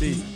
see.